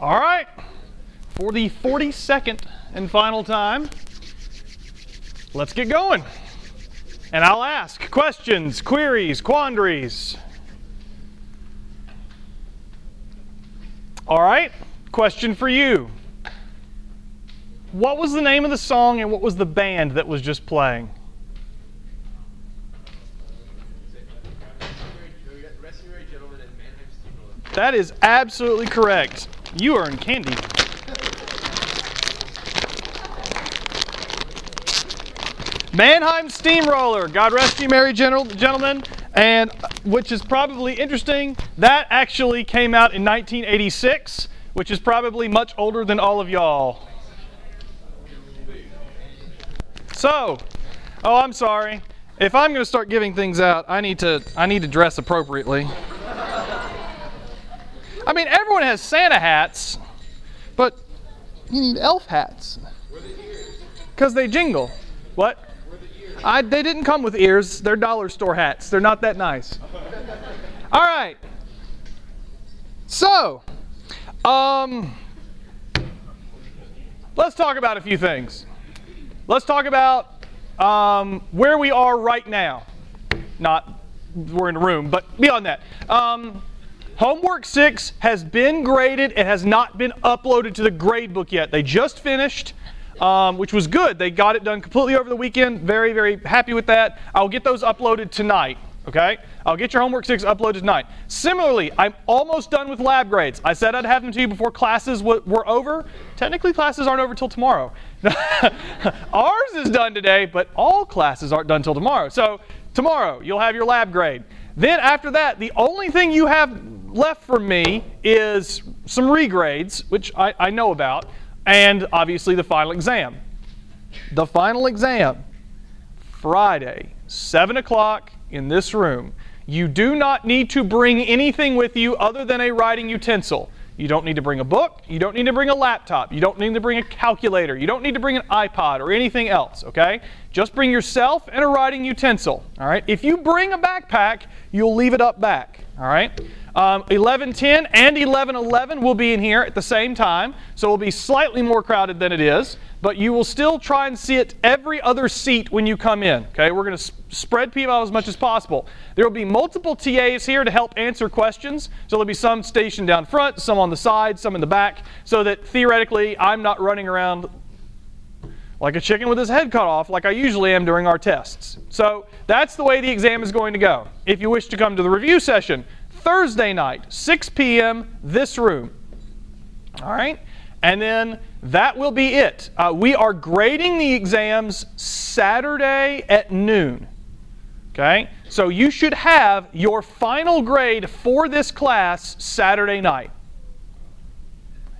All right. For the 42nd and final time, let's get going. And I'll ask questions, queries, quandaries. All right. Question for you. What was the name of the song and what was the band that was just playing? That is absolutely correct. You earn candy. Mannheim Steamroller, God rest you, merry gen gentlemen, and uh, which is probably interesting, that actually came out in 1986, which is probably much older than all of y'all. So, oh, I'm sorry. If I'm going to start giving things out, I need to I need to dress appropriately. I mean, everyone has Santa hats, but you need elf hats. Because they jingle. What? I, they didn't come with ears. They're dollar store hats. They're not that nice. All right. So, um, let's talk about a few things. Let's talk about um, where we are right now. Not we're in a room, but beyond that. Um, homework 6 has been graded. It has not been uploaded to the gradebook yet. They just finished um, which was good. They got it done completely over the weekend. Very, very happy with that. I'll get those uploaded tonight. Okay? I'll get your homework six uploaded tonight. Similarly, I'm almost done with lab grades. I said I'd have them to you before classes were over. Technically, classes aren't over till tomorrow. Ours is done today, but all classes aren't done till tomorrow. So, tomorrow, you'll have your lab grade. Then, after that, the only thing you have left for me is some regrades, which I, I know about and obviously the final exam. The final exam, Friday, 7 o'clock in this room. You do not need to bring anything with you other than a writing utensil. You don't need to bring a book. You don't need to bring a laptop. You don't need to bring a calculator. You don't need to bring an iPod or anything else, okay? Just bring yourself and a writing utensil, all right? If you bring a backpack, you'll leave it up back, all right? Um, 1110 and 1111 will be in here at the same time, so it will be slightly more crowded than it is, but you will still try and sit every other seat when you come in. Okay, we're going to spread people out as much as possible. There will be multiple TAs here to help answer questions, so there'll be some stationed down front, some on the side, some in the back, so that theoretically I'm not running around like a chicken with his head cut off, like I usually am during our tests. So that's the way the exam is going to go. If you wish to come to the review session, Thursday night, 6 p.m., this room. All right? And then that will be it. Uh, we are grading the exams Saturday at noon. Okay? So you should have your final grade for this class Saturday night.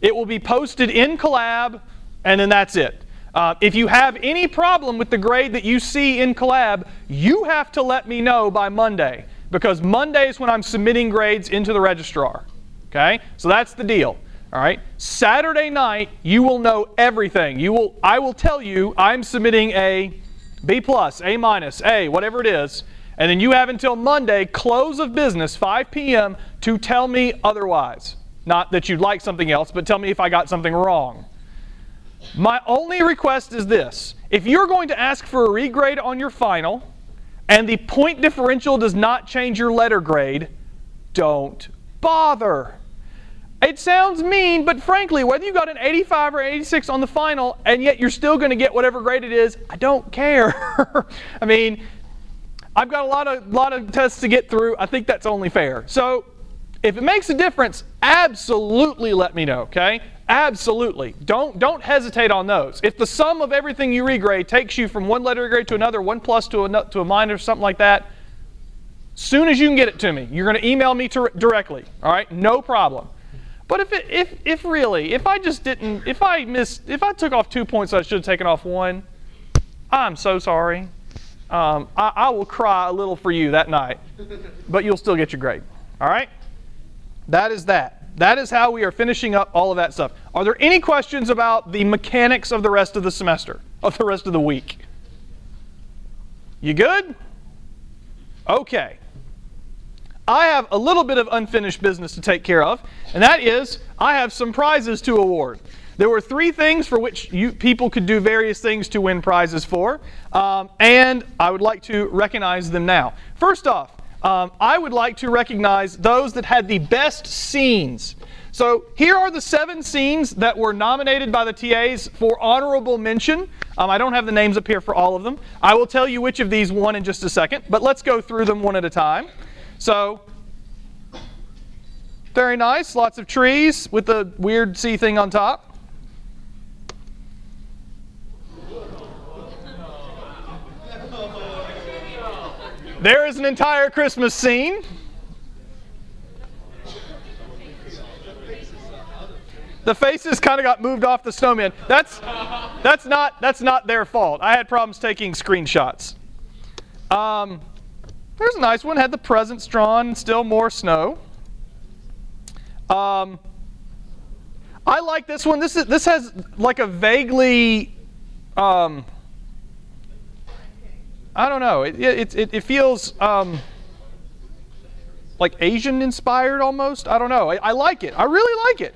It will be posted in Collab, and then that's it. Uh, if you have any problem with the grade that you see in Collab, you have to let me know by Monday because Monday is when I'm submitting grades into the registrar. Okay? So that's the deal. All right? Saturday night, you will know everything. You will I will tell you I'm submitting a B plus, A minus, A, whatever it is, and then you have until Monday, close of business, 5 p.m., to tell me otherwise. Not that you'd like something else, but tell me if I got something wrong. My only request is this. If you're going to ask for a regrade on your final, and the point differential does not change your letter grade, don't bother. It sounds mean, but frankly, whether you got an 85 or 86 on the final and yet you're still going to get whatever grade it is, I don't care. I mean, I've got a lot of lot of tests to get through. I think that's only fair. So, if it makes a difference, absolutely let me know, okay? Absolutely. Don't, don't hesitate on those. If the sum of everything you regrade takes you from one letter grade to another, one plus to a, to a minus, something like that, soon as you can get it to me, you're going to email me to, directly. All right? No problem. But if, it, if, if really, if I just didn't, if I missed, if I took off two points, I should have taken off one, I'm so sorry. Um, I, I will cry a little for you that night, but you'll still get your grade. All right? That is that. That is how we are finishing up all of that stuff. Are there any questions about the mechanics of the rest of the semester, of the rest of the week? You good? Okay. I have a little bit of unfinished business to take care of, and that is I have some prizes to award. There were three things for which you, people could do various things to win prizes for, um, and I would like to recognize them now. First off, um, I would like to recognize those that had the best scenes. So here are the seven scenes that were nominated by the TAs for honorable mention. Um, I don't have the names up here for all of them. I will tell you which of these won in just a second, but let's go through them one at a time. So, very nice, lots of trees with the weird sea thing on top. There is an entire Christmas scene. The faces kind of got moved off the snowman. That's that's not that's not their fault. I had problems taking screenshots. Um, there's a nice one. Had the presents drawn. Still more snow. Um, I like this one. This is this has like a vaguely um, I don't know. It, it, it, it feels um, like Asian inspired almost. I don't know. I, I like it. I really like it.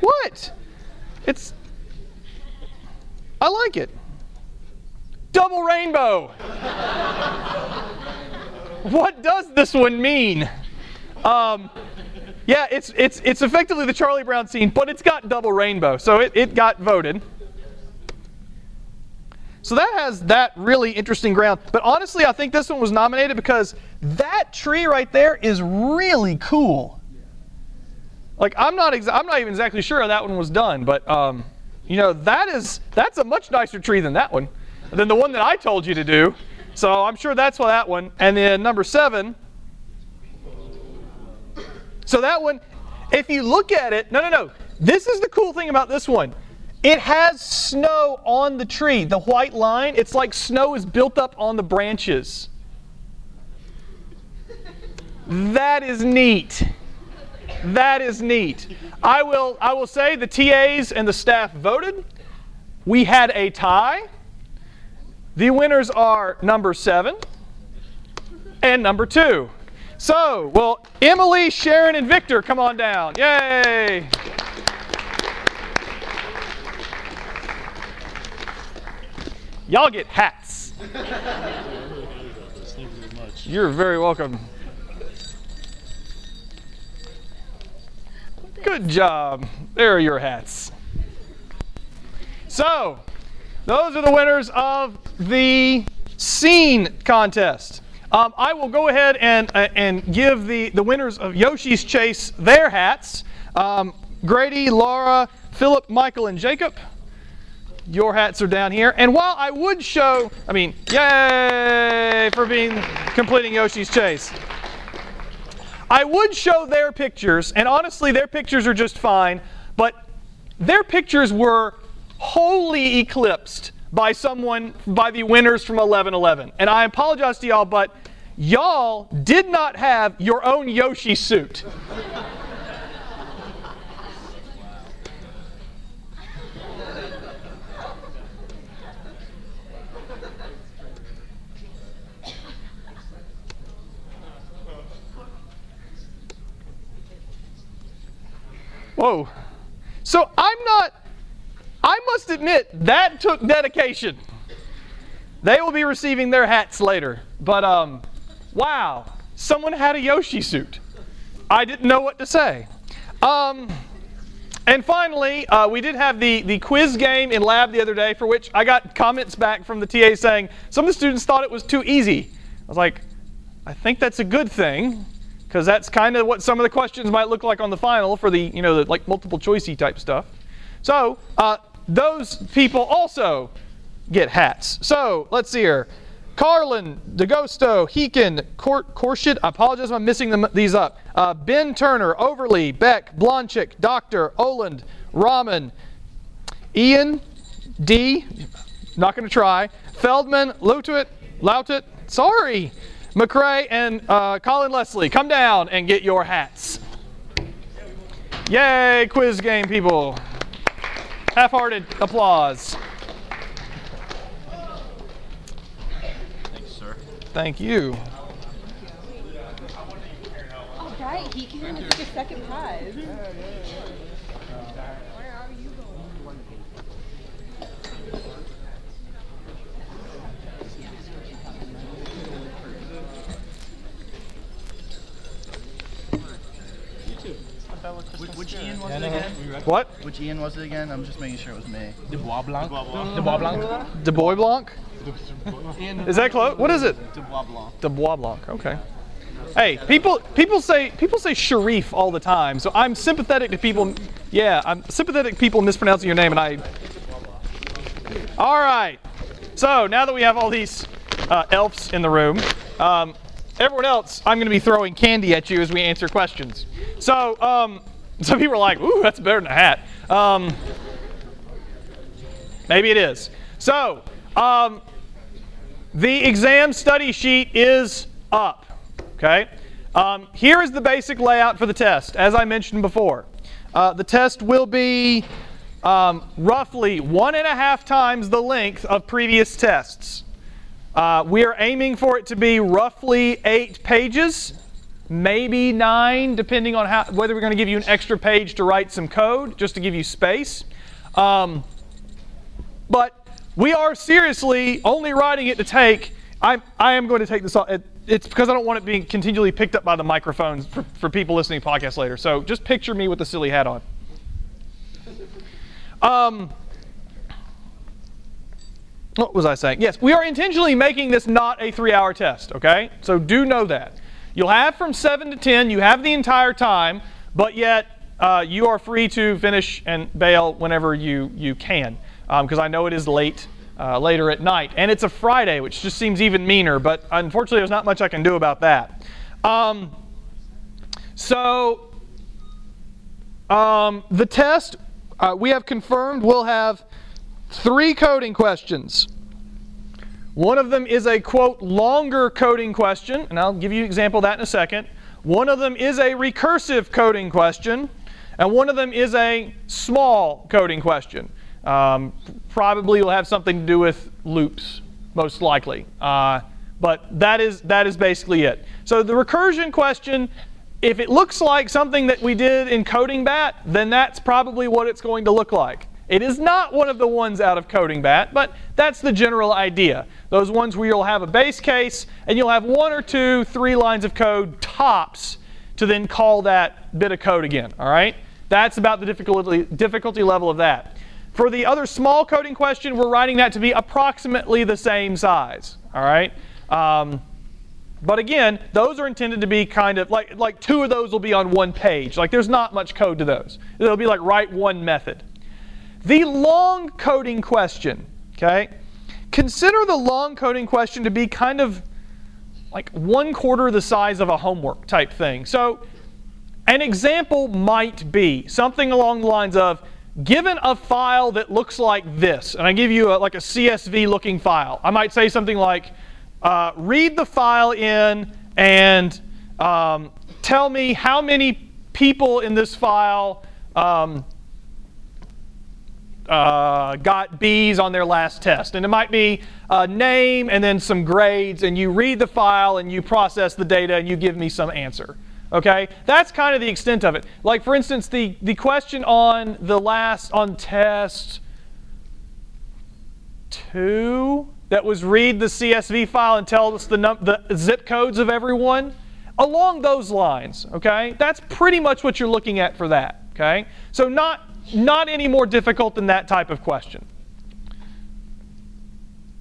What? It's. I like it. Double rainbow. what does this one mean? Um, yeah, it's, it's, it's effectively the Charlie Brown scene, but it's got double rainbow, so it, it got voted. So that has that really interesting ground. But honestly, I think this one was nominated because that tree right there is really cool. Like I'm not I'm not even exactly sure how that one was done, but um, you know that is that's a much nicer tree than that one, than the one that I told you to do. So I'm sure that's why that one. And then number seven. So that one, if you look at it, no, no, no. This is the cool thing about this one. It has snow on the tree. The white line, it's like snow is built up on the branches. That is neat. That is neat. I will, I will say the TAs and the staff voted. We had a tie. The winners are number seven and number two. So, well, Emily, Sharon, and Victor, come on down. Yay! Y'all get hats. You're very welcome. Good job. There are your hats. So, those are the winners of the scene contest. Um, I will go ahead and, uh, and give the, the winners of Yoshi's Chase their hats. Um, Grady, Laura, Philip, Michael, and Jacob. Your hats are down here. And while I would show, I mean, yay for being completing Yoshi's Chase. I would show their pictures, and honestly, their pictures are just fine, but their pictures were wholly eclipsed by someone, by the winners from 1111. And I apologize to y'all, but y'all did not have your own Yoshi suit. Whoa. So I'm not, I must admit, that took dedication. They will be receiving their hats later. But um, wow, someone had a Yoshi suit. I didn't know what to say. Um, and finally, uh, we did have the, the quiz game in lab the other day, for which I got comments back from the TA saying some of the students thought it was too easy. I was like, I think that's a good thing because that's kind of what some of the questions might look like on the final for the, you know, the, like multiple choicey type stuff. So uh, those people also get hats. So let's see here. Carlin, DeGosto, Heekin, Cort, Korshid, I apologize if I'm missing them, these up. Uh, ben Turner, Overly, Beck, Blonchik, Doctor, Oland, Rahman, Ian, D, not going to try, Feldman, Lutuit, Lautit, sorry, McRae and uh, Colin Leslie, come down and get your hats. Yay, quiz game people. Half hearted applause. Thanks, sir. Thank you. He can take a second prize. Which, which Ian was it again? What? Which Ian was it again? I'm just making sure it was me. Dubois Blanc. Dubois Blanc. De Bois Blanc? Is that close? What is it? Dubois Blanc. De Bois Blanc. Okay. Hey, people people say people say Sharif all the time, so I'm sympathetic to people. Yeah, I'm sympathetic to people mispronouncing your name, and I. All right. So now that we have all these uh, elves in the room, um, everyone else, I'm going to be throwing candy at you as we answer questions. So um, some people are like, "Ooh, that's better than a hat." Um, maybe it is. So um, the exam study sheet is up. Okay. Um, here is the basic layout for the test, as I mentioned before. Uh, the test will be um, roughly one and a half times the length of previous tests. Uh, we are aiming for it to be roughly eight pages, maybe nine, depending on how, whether we're going to give you an extra page to write some code, just to give you space. Um, but we are seriously only writing it to take. I'm, I am going to take this off. It, it's because I don't want it being continually picked up by the microphones for, for people listening to podcasts later. So just picture me with the silly hat on. Um, what was I saying? Yes, we are intentionally making this not a three hour test, okay? So do know that. You'll have from 7 to 10, you have the entire time, but yet uh, you are free to finish and bail whenever you, you can, because um, I know it is late. Uh, later at night. And it's a Friday, which just seems even meaner, but unfortunately, there's not much I can do about that. Um, so, um, the test uh, we have confirmed will have three coding questions. One of them is a quote longer coding question, and I'll give you an example of that in a second. One of them is a recursive coding question, and one of them is a small coding question. Um, probably will have something to do with loops, most likely. Uh, but that is, that is basically it. So the recursion question, if it looks like something that we did in CodingBat, then that's probably what it's going to look like. It is not one of the ones out of CodingBat, but that's the general idea. Those ones where you'll have a base case and you'll have one or two, three lines of code tops to then call that bit of code again. All right? That's about the difficulty, difficulty level of that. For the other small coding question, we're writing that to be approximately the same size. All right. Um, but again, those are intended to be kind of like like two of those will be on one page. Like there's not much code to those. It'll be like write one method. The long coding question. Okay. Consider the long coding question to be kind of like one quarter the size of a homework type thing. So an example might be something along the lines of given a file that looks like this, and I give you a, like a CSV looking file, I might say something like, uh, read the file in and um, tell me how many people in this file um, uh, got B's on their last test. And it might be a name and then some grades, and you read the file and you process the data and you give me some answer. Okay, that's kind of the extent of it. Like for instance, the, the question on the last, on test two, that was read the CSV file and tell us the, the zip codes of everyone. Along those lines, okay? That's pretty much what you're looking at for that, okay? So not, not any more difficult than that type of question.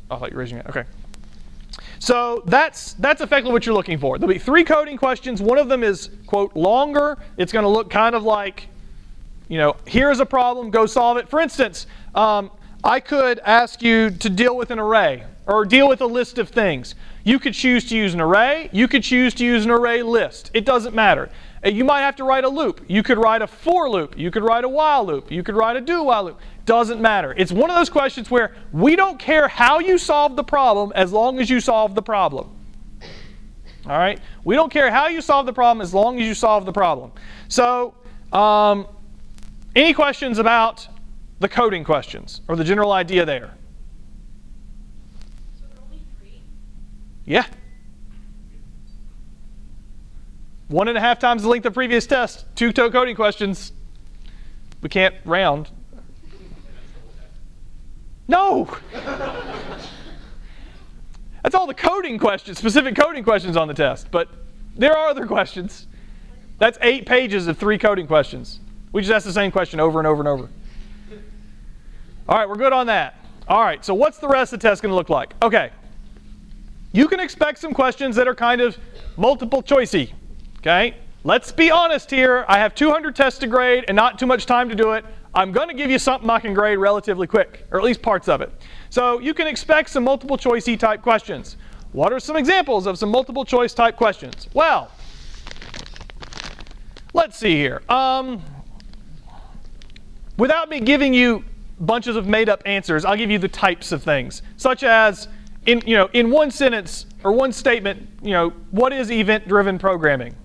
Oh, I thought you were raising it. Okay. So that's that's effectively what you're looking for. There'll be three coding questions. One of them is quote longer. It's going to look kind of like, you know, here's a problem, go solve it. For instance, um, I could ask you to deal with an array or deal with a list of things. You could choose to use an array. You could choose to use an array list. It doesn't matter. Uh, You might have to write a loop. You could write a for loop. You could write a while loop. You could write a do while loop. Doesn't matter. It's one of those questions where we don't care how you solve the problem as long as you solve the problem. All right? We don't care how you solve the problem as long as you solve the problem. So, um, any questions about the coding questions or the general idea there? Yeah. one and a half times the length of previous test, two toe coding questions. We can't round. No! That's all the coding questions, specific coding questions on the test. But there are other questions. That's eight pages of three coding questions. We just ask the same question over and over and over. All right, we're good on that. All right, so what's the rest of the test going to look like? Okay. You can expect some questions that are kind of multiple choicey. Okay? Let's be honest here. I have 200 tests to grade and not too much time to do it. I'm going to give you something I can grade relatively quick, or at least parts of it. So you can expect some multiple choicey type questions. What are some examples of some multiple choice type questions? Well, let's see here. Um, without me giving you bunches of made up answers, I'll give you the types of things, such as in, you know, in one sentence or one statement, you know, what is event driven programming?